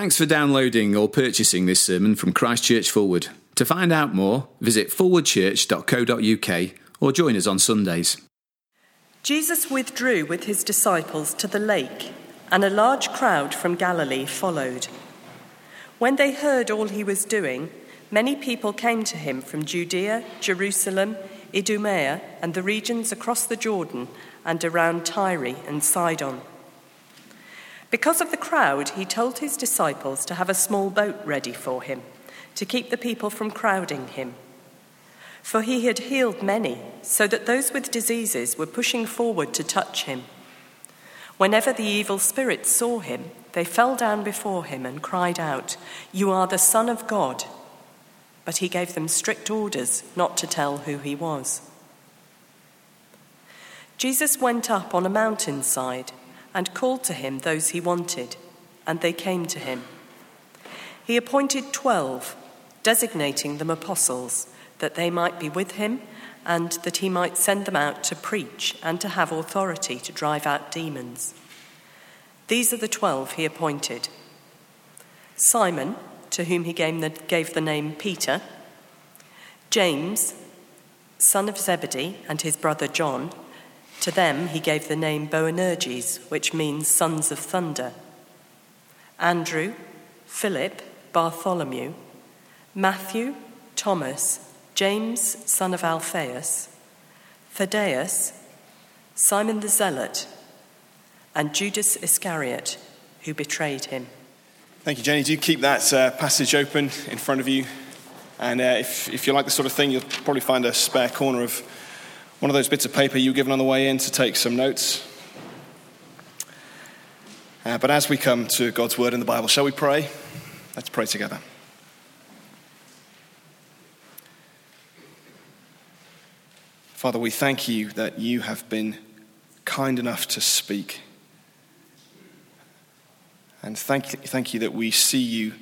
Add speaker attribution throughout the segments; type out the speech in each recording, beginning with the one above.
Speaker 1: Thanks for downloading or purchasing this sermon from Christchurch Forward. To find out more, visit forwardchurch.co.uk or join us on Sundays.
Speaker 2: Jesus withdrew with his disciples to the lake, and a large crowd from Galilee followed. When they heard all he was doing, many people came to him from Judea, Jerusalem, Idumea, and the regions across the Jordan and around Tyre and Sidon. Because of the crowd, he told his disciples to have a small boat ready for him, to keep the people from crowding him. For he had healed many, so that those with diseases were pushing forward to touch him. Whenever the evil spirits saw him, they fell down before him and cried out, You are the Son of God. But he gave them strict orders not to tell who he was. Jesus went up on a mountainside and called to him those he wanted, and they came to him. He appointed twelve, designating them apostles, that they might be with him and that he might send them out to preach and to have authority to drive out demons. These are the twelve he appointed Simon, to whom he gave the, gave the name Peter, James, son of Zebedee, and his brother John to them he gave the name Boanerges, which means sons of thunder. Andrew, Philip, Bartholomew, Matthew, Thomas, James, son of Alphaeus, Thaddeus, Simon the Zealot, and Judas Iscariot, who betrayed him.
Speaker 3: Thank you, Jenny. Do keep that uh, passage open in front of you. And uh, if, if you like this sort of thing, you'll probably find a spare corner of one of those bits of paper you were given on the way in to take some notes. Uh, but as we come to God's word in the Bible, shall we pray? Let's pray together. Father, we thank you that you have been kind enough to speak. And thank, thank you that we see you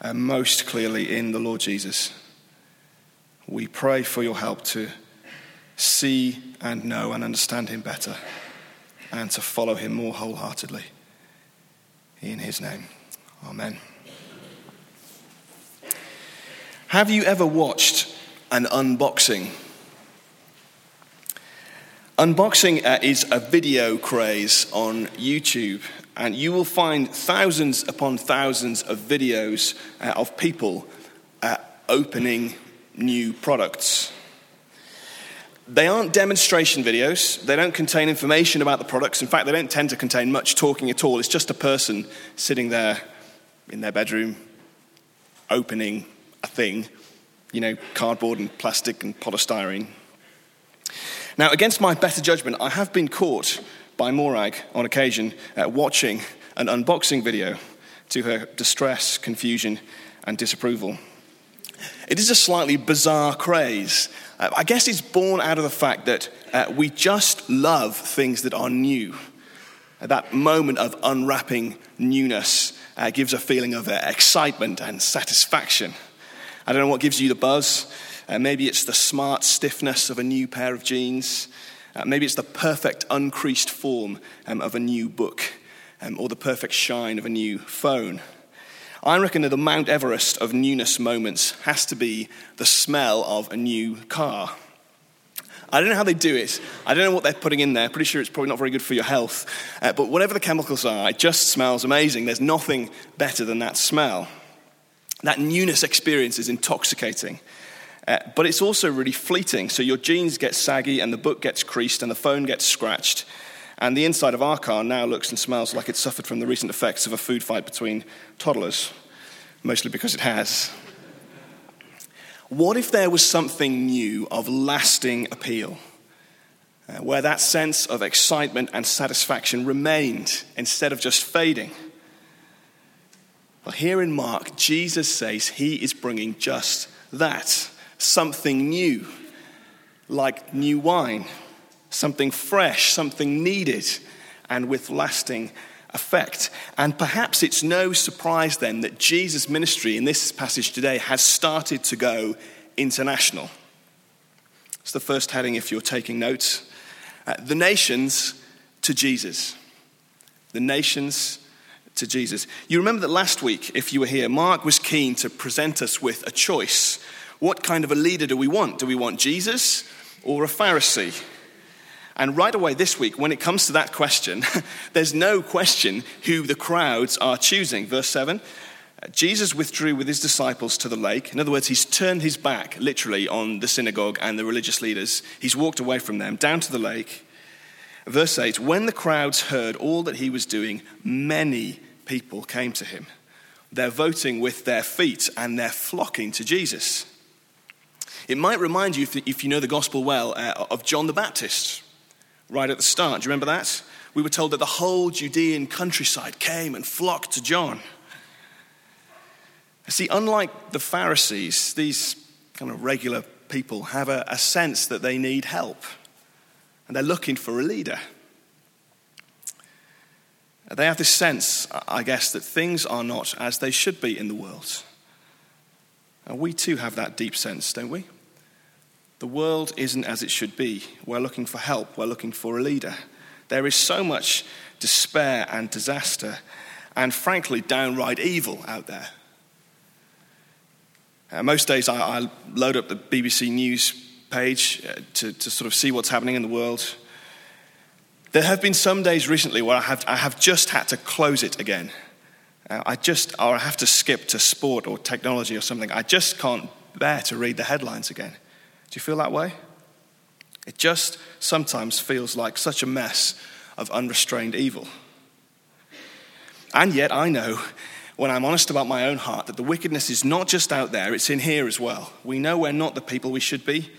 Speaker 3: uh, most clearly in the Lord Jesus. We pray for your help to see and know and understand him better, and to follow him more wholeheartedly. In his name, amen. Have you ever watched an unboxing? Unboxing uh, is a video craze on YouTube, and you will find thousands upon thousands of videos uh, of people uh, opening new products. They aren't demonstration videos. They don't contain information about the products. In fact, they don't tend to contain much talking at all. It's just a person sitting there in their bedroom opening a thing, you know, cardboard and plastic and polystyrene. Now, against my better judgment, I have been caught by Morag on occasion uh, watching an unboxing video to her distress, confusion, and disapproval. It is a slightly bizarre craze. I guess it's born out of the fact that uh, we just love things that are new. That moment of unwrapping newness uh, gives a feeling of uh, excitement and satisfaction. I don't know what gives you the buzz. Uh, maybe it's the smart stiffness of a new pair of jeans. maybe it's the perfect uncreased form um, of a new book um, or the perfect shine of a new phone. I reckon that the Mount Everest of newness moments has to be the smell of a new car. I don't know how they do it. I don't know what they're putting in there. Pretty sure it's probably not very good for your health. Uh, but whatever the chemicals are, it just smells amazing. There's nothing better than that smell. That newness experience is intoxicating. Uh, but it's also really fleeting. So your jeans get saggy, and the book gets creased, and the phone gets scratched. And the inside of our car now looks and smells like it suffered from the recent effects of a food fight between toddlers, mostly because it has. What if there was something new of lasting appeal, uh, where that sense of excitement and satisfaction remained instead of just fading? Well, here in Mark, Jesus says he is bringing just that something new, like new wine something fresh, something needed, and with lasting effect. And perhaps it's no surprise then that Jesus' ministry in this passage today has started to go international. It's the first heading if you're taking notes. Uh, the nations to Jesus. The nations to Jesus. You remember that last week, if you were here, Mark was keen to present us with a choice. What kind of a leader do we want? Do we want Jesus or a Pharisee? And right away this week, when it comes to that question, there's no question who the crowds are choosing. Verse 7 Jesus withdrew with his disciples to the lake. In other words, he's turned his back literally on the synagogue and the religious leaders. He's walked away from them down to the lake. Verse 8 When the crowds heard all that he was doing, many people came to him. They're voting with their feet and they're flocking to Jesus. It might remind you, if you know the gospel well, uh, of John the Baptist right at the start. Do you remember that? We were told that the whole Judean countryside came and flocked to John. See, unlike the Pharisees, these kind of regular people have a, a sense that they need help and they're looking for a leader. They have this sense, I guess, that things are not as they should be in the world. And we too have that deep sense, don't we? The world isn't as it should be. We're looking for help, we're looking for a leader. There is so much despair and disaster, and frankly, downright evil out there. Uh, most days I, I, load up the BBC News page uh, to, to sort of see what's happening in the world. There have been some days recently where I have, I have just had to close it again. Uh, I just, or I have to skip to sport or technology or something. I just can't bear to read the headlines again. Do you feel that way? It just sometimes feels like such a mess of unrestrained evil. And yet, I know when I'm honest about my own heart that the wickedness is not just out there, it's in here as well. We know we're not the people we should be,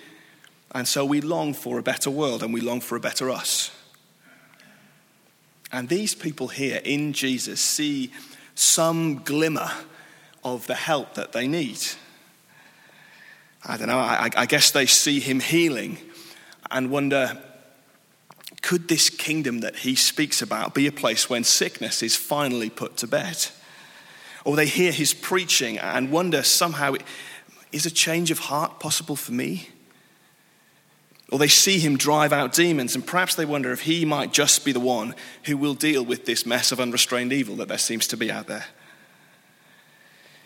Speaker 3: and so we long for a better world and we long for a better us. And these people here in Jesus see some glimmer of the help that they need. I don't know, I, I guess they see him healing and wonder could this kingdom that he speaks about be a place when sickness is finally put to bed? Or they hear his preaching and wonder somehow, is a change of heart possible for me? Or they see him drive out demons, and perhaps they wonder if he might just be the one who will deal with this mess of unrestrained evil that there seems to be out there.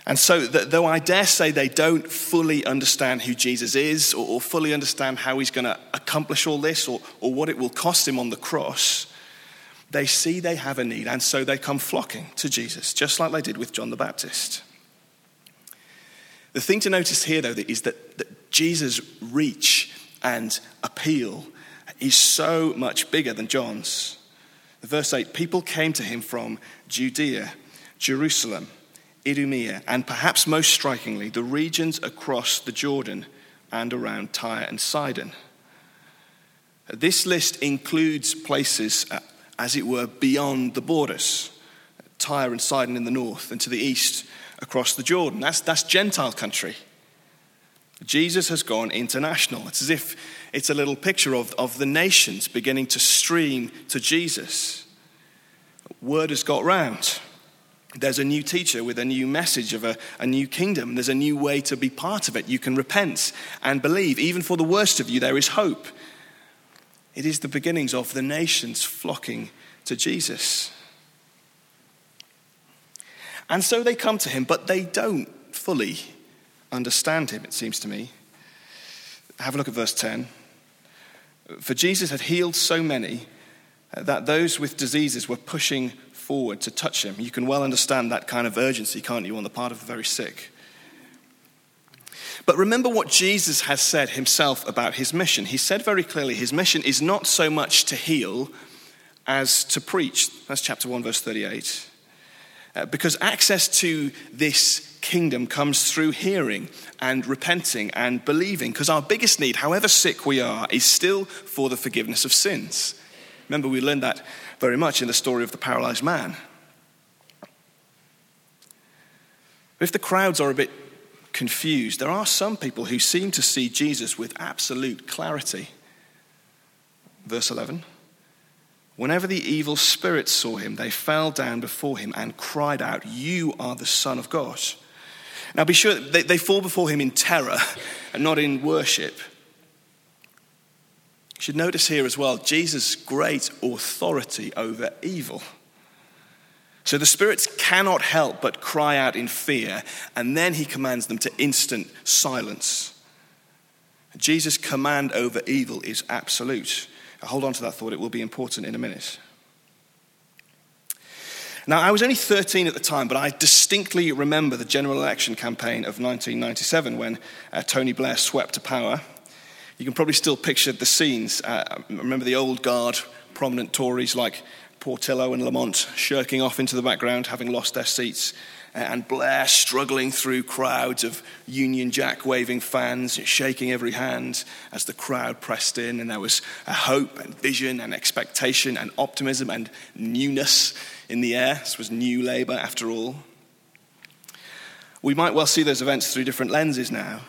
Speaker 3: And so, though I dare say they don't fully understand who Jesus is or, or fully understand how he's going to accomplish all this or, or what it will cost him on the cross, they see they have a need, and so they come flocking to Jesus, just like they did with John the Baptist. The thing to notice here, though, is that, that Jesus' reach and appeal is so much bigger than John's. Verse 8 people came to him from Judea, Jerusalem, Idumea, and perhaps most strikingly, the regions across the Jordan and around Tyre and Sidon. This list includes places uh, as it were, beyond the borders Tyre and Sidon in the north, and to the east across the Jordan. That's, that's Gentile country. Jesus has gone international. It's as if it's a little picture of, of the nations beginning to stream to Jesus. Word has got round. There's a new teacher with a new message of a, a new kingdom. There's a new way to be part of it. You can repent and believe. Even for the worst of you, there is hope. It is the beginnings of the nations flocking to Jesus. And so they come to him, but they don't fully understand him, it seems to me. Have a look at verse 10. For Jesus had healed so many uh, that those with diseases were pushing forward to touch him. You can well understand that kind of urgency, can't you, on the part of the very sick. But remember what Jesus has said himself about his mission. He said very clearly his mission is not so much to heal as to preach. That's chapter 1, verse 38. Uh, because access to this kingdom comes through hearing and repenting and believing. Because our biggest need, however sick we are, is still for the forgiveness of sins. Remember, we learned that very much in the story of the paralyzed man. If the crowds are a bit confused. There are some people who seem to see Jesus with absolute clarity. Verse 11 Whenever the evil spirits saw him, they fell down before him and cried out, You are the Son of God. Now be sure they, they fall before him in terror and not in worship. You should notice here as well Jesus' great authority over evil. So the spirits cannot help but cry out in fear, and then he commands them to instant silence. Jesus' command over evil is absolute. hold on to that thought, it will be important in a minute. Now, I was only 13 at the time, but I distinctly remember the general election campaign of 1997 when uh, Tony Blair swept to power. You can probably still picture the scenes. Uh, remember the old guard, prominent Tories like Portillo and Lamont shirking off into the background, having lost their seats, uh, and Blair struggling through crowds of Union Jack waving fans, shaking every hand as the crowd pressed in, and there was a hope and vision and expectation and optimism and newness in the air. This was new Labour, after all. We might well see those events through different lenses now,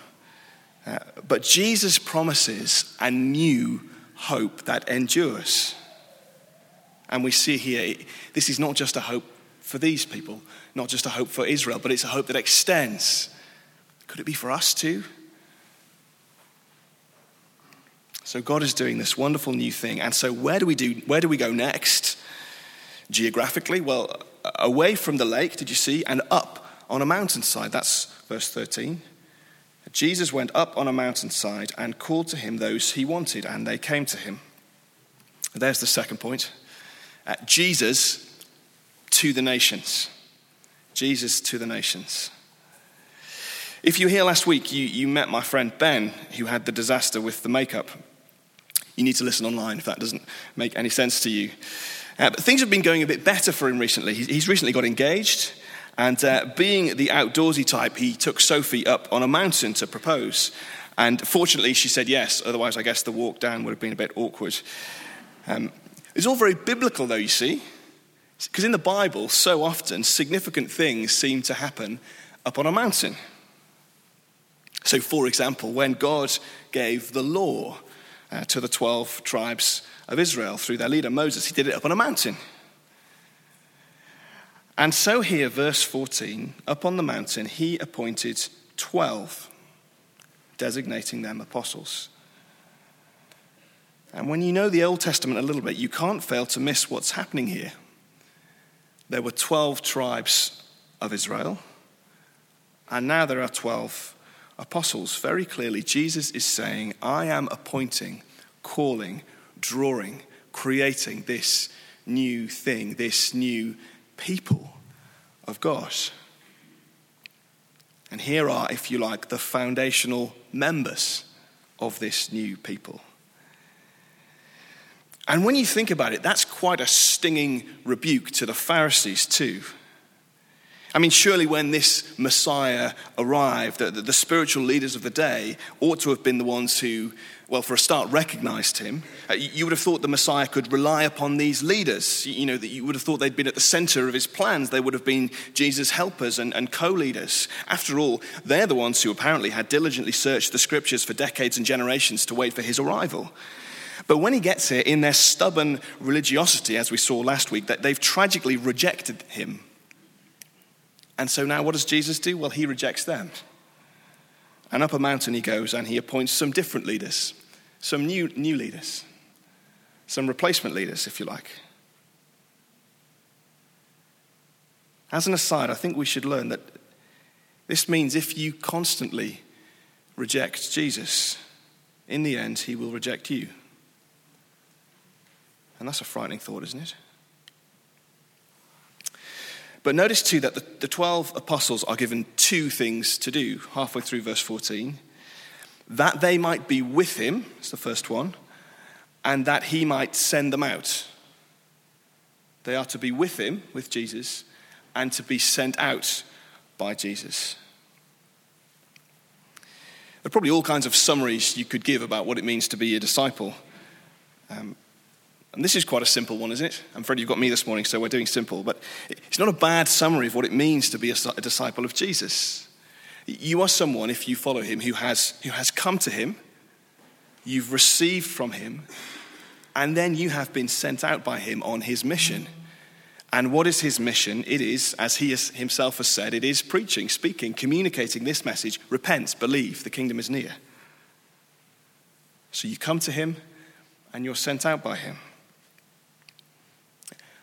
Speaker 3: uh, but Jesus promises a new hope that endures. And we see here, this is not just a hope for these people, not just a hope for Israel, but it's a hope that extends. Could it be for us too? So God is doing this wonderful new thing. And so where do we do where do we go next? Geographically, well, away from the lake, did you see, and up on a mountainside. That's verse 13. Jesus went up on a mountainside and called to him those he wanted, and they came to him. There's the second point. Uh, Jesus to the nations. Jesus to the nations. If you were here last week, you, you met my friend Ben, who had the disaster with the makeup. You need to listen online if that doesn't make any sense to you. Uh, but things have been going a bit better for him recently. He's, he's recently got engaged, and uh, being the outdoorsy type, he took Sophie up on a mountain to propose. And fortunately, she said yes, otherwise, I guess the walk down would have been a bit awkward. Um, it's all very biblical, though, you see. Because in the Bible, so often, significant things seem to happen up on a mountain. So, for example, when God gave the law uh, to the 12 tribes of Israel through their leader Moses, he did it up on a mountain. And so, here, verse 14, up on the mountain, he appointed 12, designating them apostles. And when you know the Old Testament a little bit, you can't fail to miss what's happening here. There were 12 tribes of Israel, and now there are 12 apostles. Very clearly, Jesus is saying, I am appointing, calling, drawing, creating this new thing, this new people of God. And here are, if you like, the foundational members of this new people. And when you think about it, that's quite a stinging rebuke to the Pharisees, too. I mean, surely when this Messiah arrived, the, the, the, spiritual leaders of the day ought to have been the ones who, well, for a start, recognized him. Uh, you would have thought the Messiah could rely upon these leaders. You know, that you would have thought they'd been at the center of his plans. They would have been Jesus' helpers and, and co leaders. After all, they're the ones who apparently had diligently searched the scriptures for decades and generations to wait for his arrival. But when he gets here, in their stubborn religiosity, as we saw last week, that they've tragically rejected him. And so now what does Jesus do? Well, he rejects them. And up a mountain he goes and he appoints some different leaders, some new, new leaders, some replacement leaders, if you like. As an aside, I think we should learn that this means if you constantly reject Jesus, in the end, he will reject you. And that's a frightening thought, isn't it? But notice too that the, the 12 apostles are given two things to do halfway through verse 14 that they might be with him, it's the first one, and that he might send them out. They are to be with him, with Jesus, and to be sent out by Jesus. There are probably all kinds of summaries you could give about what it means to be a disciple. Um, and this is quite a simple one, isn't it? I'm afraid you've got me this morning, so we're doing simple. But it's not a bad summary of what it means to be a, a disciple of Jesus. You are someone, if you follow him, who has, who has come to him, you've received from him, and then you have been sent out by him on his mission. And what is his mission? It is, as he has, himself has said, it is preaching, speaking, communicating this message repent, believe, the kingdom is near. So you come to him and you're sent out by him.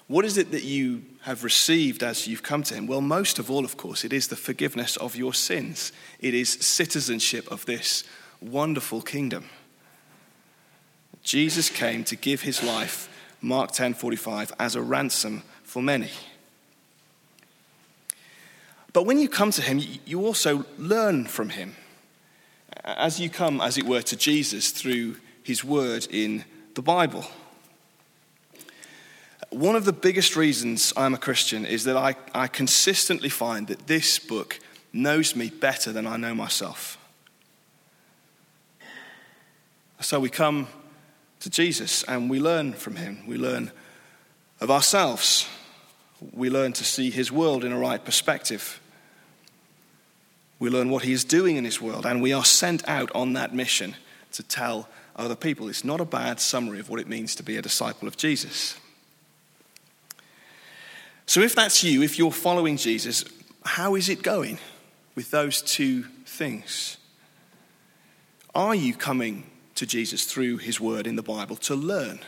Speaker 3: What is it that you have received as you've come to Him? Well, most of all, of course, it is the forgiveness of your sins, it is citizenship of this wonderful kingdom. Jesus came to give his life, Mark 10:45, as a ransom for many. But when you come to him, you also learn from him. As you come, as it were, to Jesus through his word in the Bible. One of the biggest reasons I'm a Christian is that I, I consistently find that this book knows me better than I know myself. So we come to Jesus and we learn from him. We learn of ourselves. We learn to see his world in a right perspective. We learn what he is doing in his world, and we are sent out on that mission to tell other people. It's not a bad summary of what it means to be a disciple of Jesus. So, if that's you, if you're following Jesus, how is it going with those two things? Are you coming to Jesus through his word in the Bible to learn?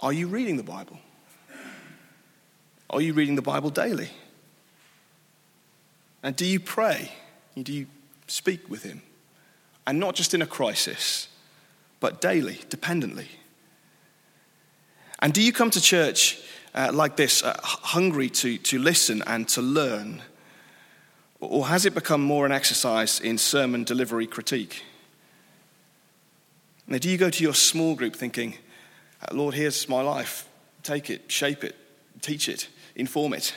Speaker 3: Are you reading the Bible? Are you reading the Bible daily? And do you pray? Do you speak with him? And not just in a crisis, but daily, dependently. And do you come to church uh, like this, uh, hungry to, to listen and to learn? Or has it become more an exercise in sermon delivery critique? Now, do you go to your small group thinking, uh, Lord, here's my life, take it, shape it, teach it, inform it?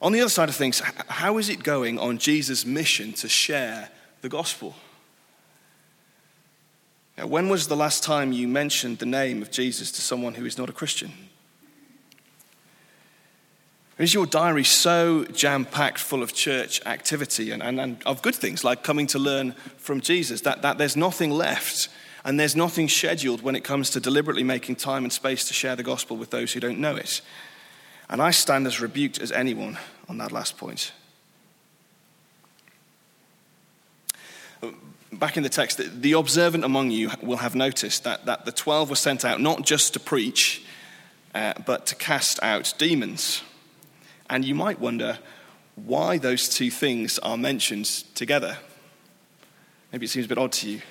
Speaker 3: On the other side of things, how is it going on Jesus' mission to share the gospel? Now, when was the last time you mentioned the name of Jesus to someone who is not a Christian? Is your diary so jam packed full of church activity and, and, and, of good things like coming to learn from Jesus that, that there's nothing left and there's nothing scheduled when it comes to deliberately making time and space to share the gospel with those who don't know it? And I stand as rebuked as anyone on that last point. Back in the text, the observant among you will have noticed that, that the 12 were sent out not just to preach, uh, but to cast out demons. And you might wonder why those two things are mentioned together. Maybe it seems a bit odd to you.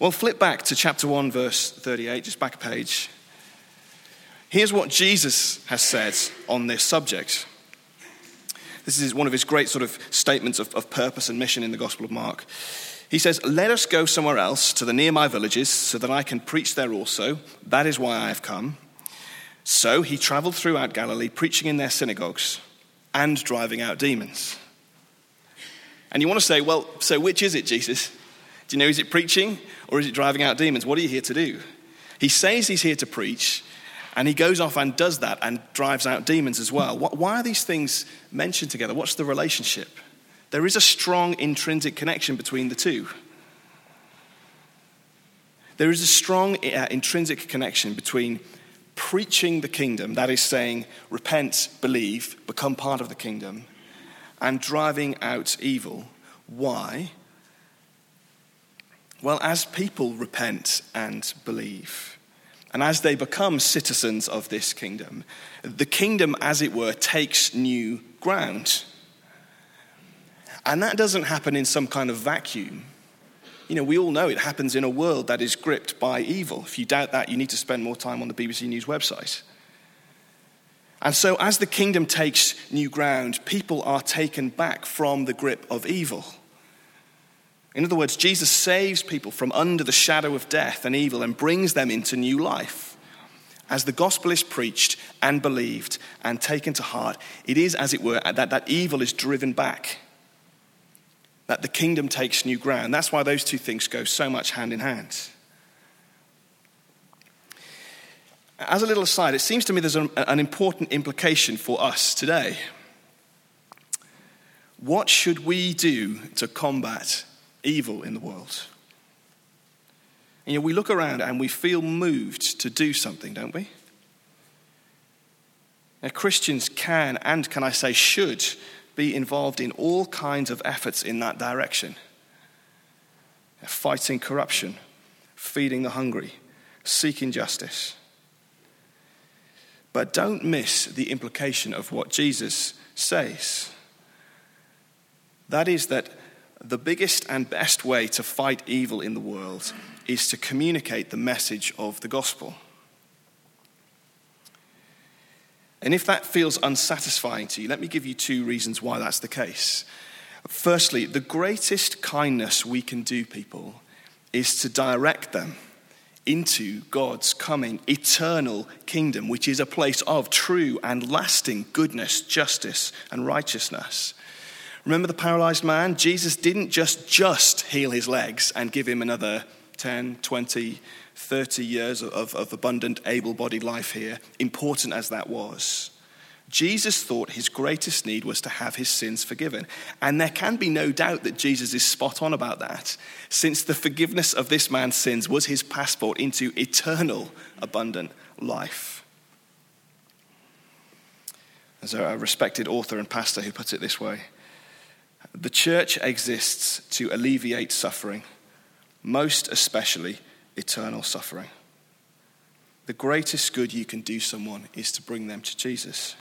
Speaker 3: Well, flip back to chapter 1, verse 38, just back a page. Here's what Jesus has said on this subject. This is one of his great sort of statements of, of purpose and mission in the Gospel of Mark. He says, Let us go somewhere else to the nearby villages so that I can preach there also. That is why I have come. So he traveled throughout Galilee, preaching in their synagogues and driving out demons. And you want to say, well, so which is it, Jesus? Do you know, is it preaching or is it driving out demons? What are you here to do? He says he's here to preach, and he goes off and does that and drives out demons as well. Why are these things mentioned together? What's the relationship? There is a strong intrinsic connection between the two. There is a strong uh, intrinsic connection between preaching the kingdom, that is saying, repent, believe, become part of the kingdom, and driving out evil. Why? Well, as people repent and believe, and as they become citizens of this kingdom, the kingdom, as it were, takes new ground. And that doesn't happen in some kind of vacuum. You know, we all know it happens in a world that is gripped by evil. If you doubt that, you need to spend more time on the BBC News website. And so, as the kingdom takes new ground, people are taken back from the grip of evil. In other words, Jesus saves people from under the shadow of death and evil and brings them into new life. As the gospel is preached and believed and taken to heart, it is, as it were, that that evil is driven back that the kingdom takes new ground. That's why those two things go so much hand in hand. As a little aside, it seems to me there's an, an important implication for us today. What should we do to combat evil in the world? You know, we look around and we feel moved to do something, don't we? Now, Christians can and, can I say, should be involved in all kinds of efforts in that direction fighting corruption, feeding the hungry, seeking justice. But don't miss the implication of what Jesus says. That is, that the biggest and best way to fight evil in the world is to communicate the message of the gospel. And if that feels unsatisfying to you, let me give you two reasons why that's the case. Firstly, the greatest kindness we can do people is to direct them into God's coming eternal kingdom, which is a place of true and lasting goodness, justice, and righteousness. Remember the paralyzed man? Jesus didn't just just heal his legs and give him another 10, 20, 30 years of, of abundant, able bodied life here, important as that was. Jesus thought his greatest need was to have his sins forgiven. And there can be no doubt that Jesus is spot on about that, since the forgiveness of this man's sins was his passport into eternal, abundant life. There's a respected author and pastor who puts it this way The church exists to alleviate suffering, most especially eternal suffering. The greatest good you can do someone is to bring them to Jesus.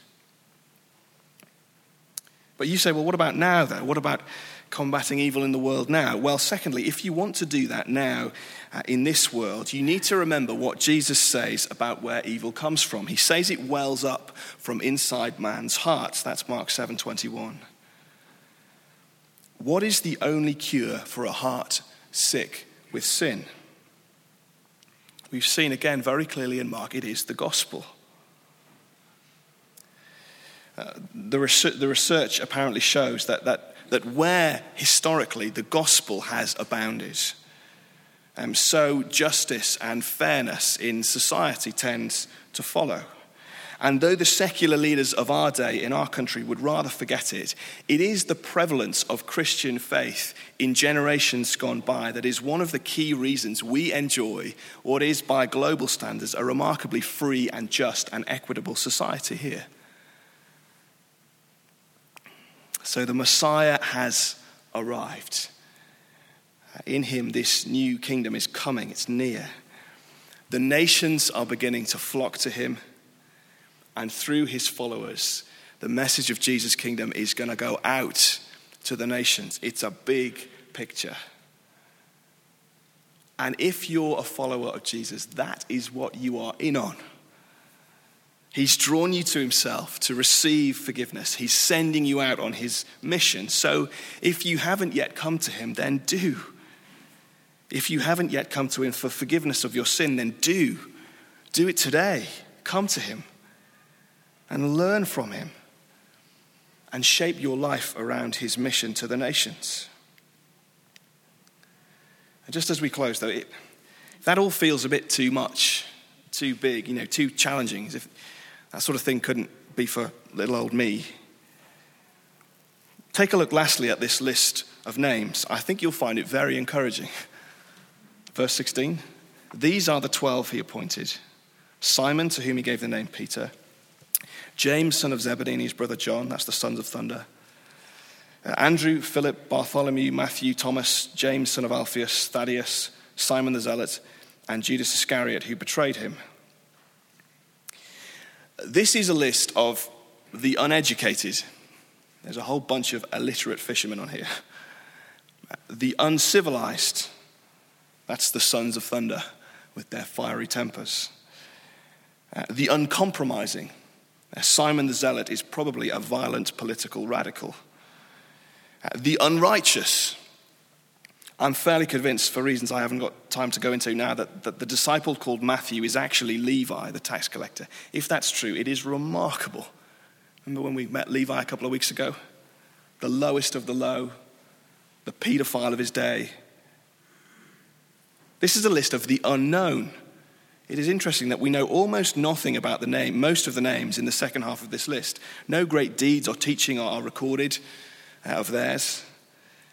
Speaker 3: But you say, well, what about now, though? What about combating evil in the world now? Well, secondly, if you want to do that now uh, in this world, you need to remember what Jesus says about where evil comes from. He says it wells up from inside man's heart. That's Mark 7:21. What is the only cure for a heart sick with sin? We've seen again very clearly in Mark, it is the gospel. Uh, the, research, the research apparently shows that, that, that where historically the gospel has abounded, um, so justice and fairness in society tends to follow. And though the secular leaders of our day in our country would rather forget it, it is the prevalence of Christian faith in generations gone by that is one of the key reasons we enjoy what is, by global standards, a remarkably free and just and equitable society here. So the Messiah has arrived. In him, this new kingdom is coming, it's near. The nations are beginning to flock to him, and through his followers, the message of Jesus' kingdom is going to go out to the nations. It's a big picture. And if you're a follower of Jesus, that is what you are in on. He's drawn you to himself to receive forgiveness. He's sending you out on his mission. So if you haven't yet come to him, then do. If you haven't yet come to him for forgiveness of your sin, then do. Do it today. Come to him and learn from him and shape your life around his mission to the nations. And just as we close, though, it, that all feels a bit too much, too big, you know, too challenging. as If, that sort of thing couldn't be for little old me. Take a look, lastly, at this list of names. I think you'll find it very encouraging. Verse 16 These are the twelve he appointed Simon, to whom he gave the name Peter, James, son of Zebedee, and his brother John, that's the sons of thunder. Uh, Andrew, Philip, Bartholomew, Matthew, Thomas, James, son of Alphaeus, Thaddeus, Simon the Zealot, and Judas Iscariot, who betrayed him. This is a list of the uneducated. There's a whole bunch of illiterate fishermen on here. The uncivilized, that's the sons of thunder with their fiery tempers. Uh, the uncompromising, uh, Simon the Zealot is probably a violent political radical. Uh, the unrighteous, I'm fairly convinced, for reasons I haven't got time to go into now, that, that the disciple called Matthew is actually Levi, the tax collector. If that's true, it is remarkable. Remember when we met Levi a couple of weeks ago? The lowest of the low, the paedophile of his day. This is a list of the unknown. It is interesting that we know almost nothing about the name, most of the names in the second half of this list. No great deeds or teaching are recorded out of theirs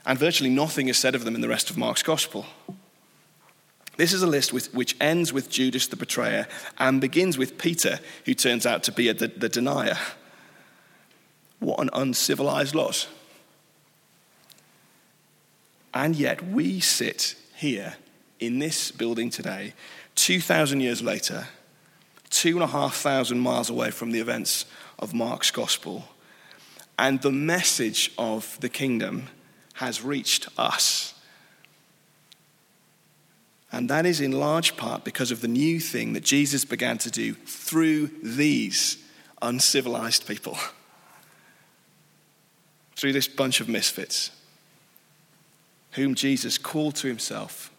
Speaker 3: and virtually nothing is said of them in the rest of Mark's gospel. This is a list with, which ends with Judas the betrayer and begins with Peter, who turns out to be a, the, the denier. What an uncivilized lot. And yet we sit here in this building today, 2,000 years later, two and a half thousand miles away from the events of Mark's gospel. And the message of the kingdom has reached us. And that is in large part because of the new thing that Jesus began to do through these uncivilized people, through this bunch of misfits, whom Jesus called to himself,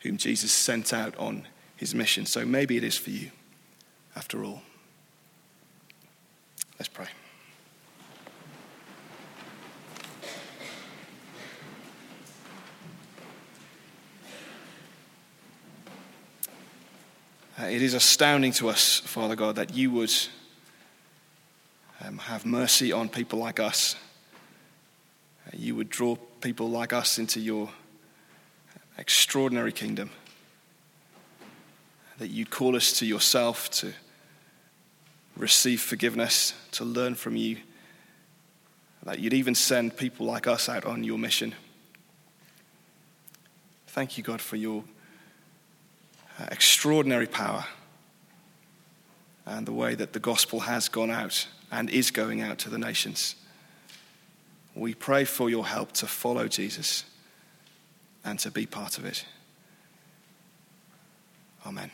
Speaker 3: whom Jesus sent out on his mission. So maybe it is for you, after all. Let's pray. Uh, it is astounding to us, Father God, that you would um, have mercy on people like us. Uh, you would draw people like us into your extraordinary kingdom. That you'd call us to yourself to receive forgiveness, to learn from you. That you'd even send people like us out on your mission. Thank you, God, for your uh, extraordinary power and the way that the gospel has gone out and is going out to the nations. We pray for your help to follow Jesus and to be part of it. Amen.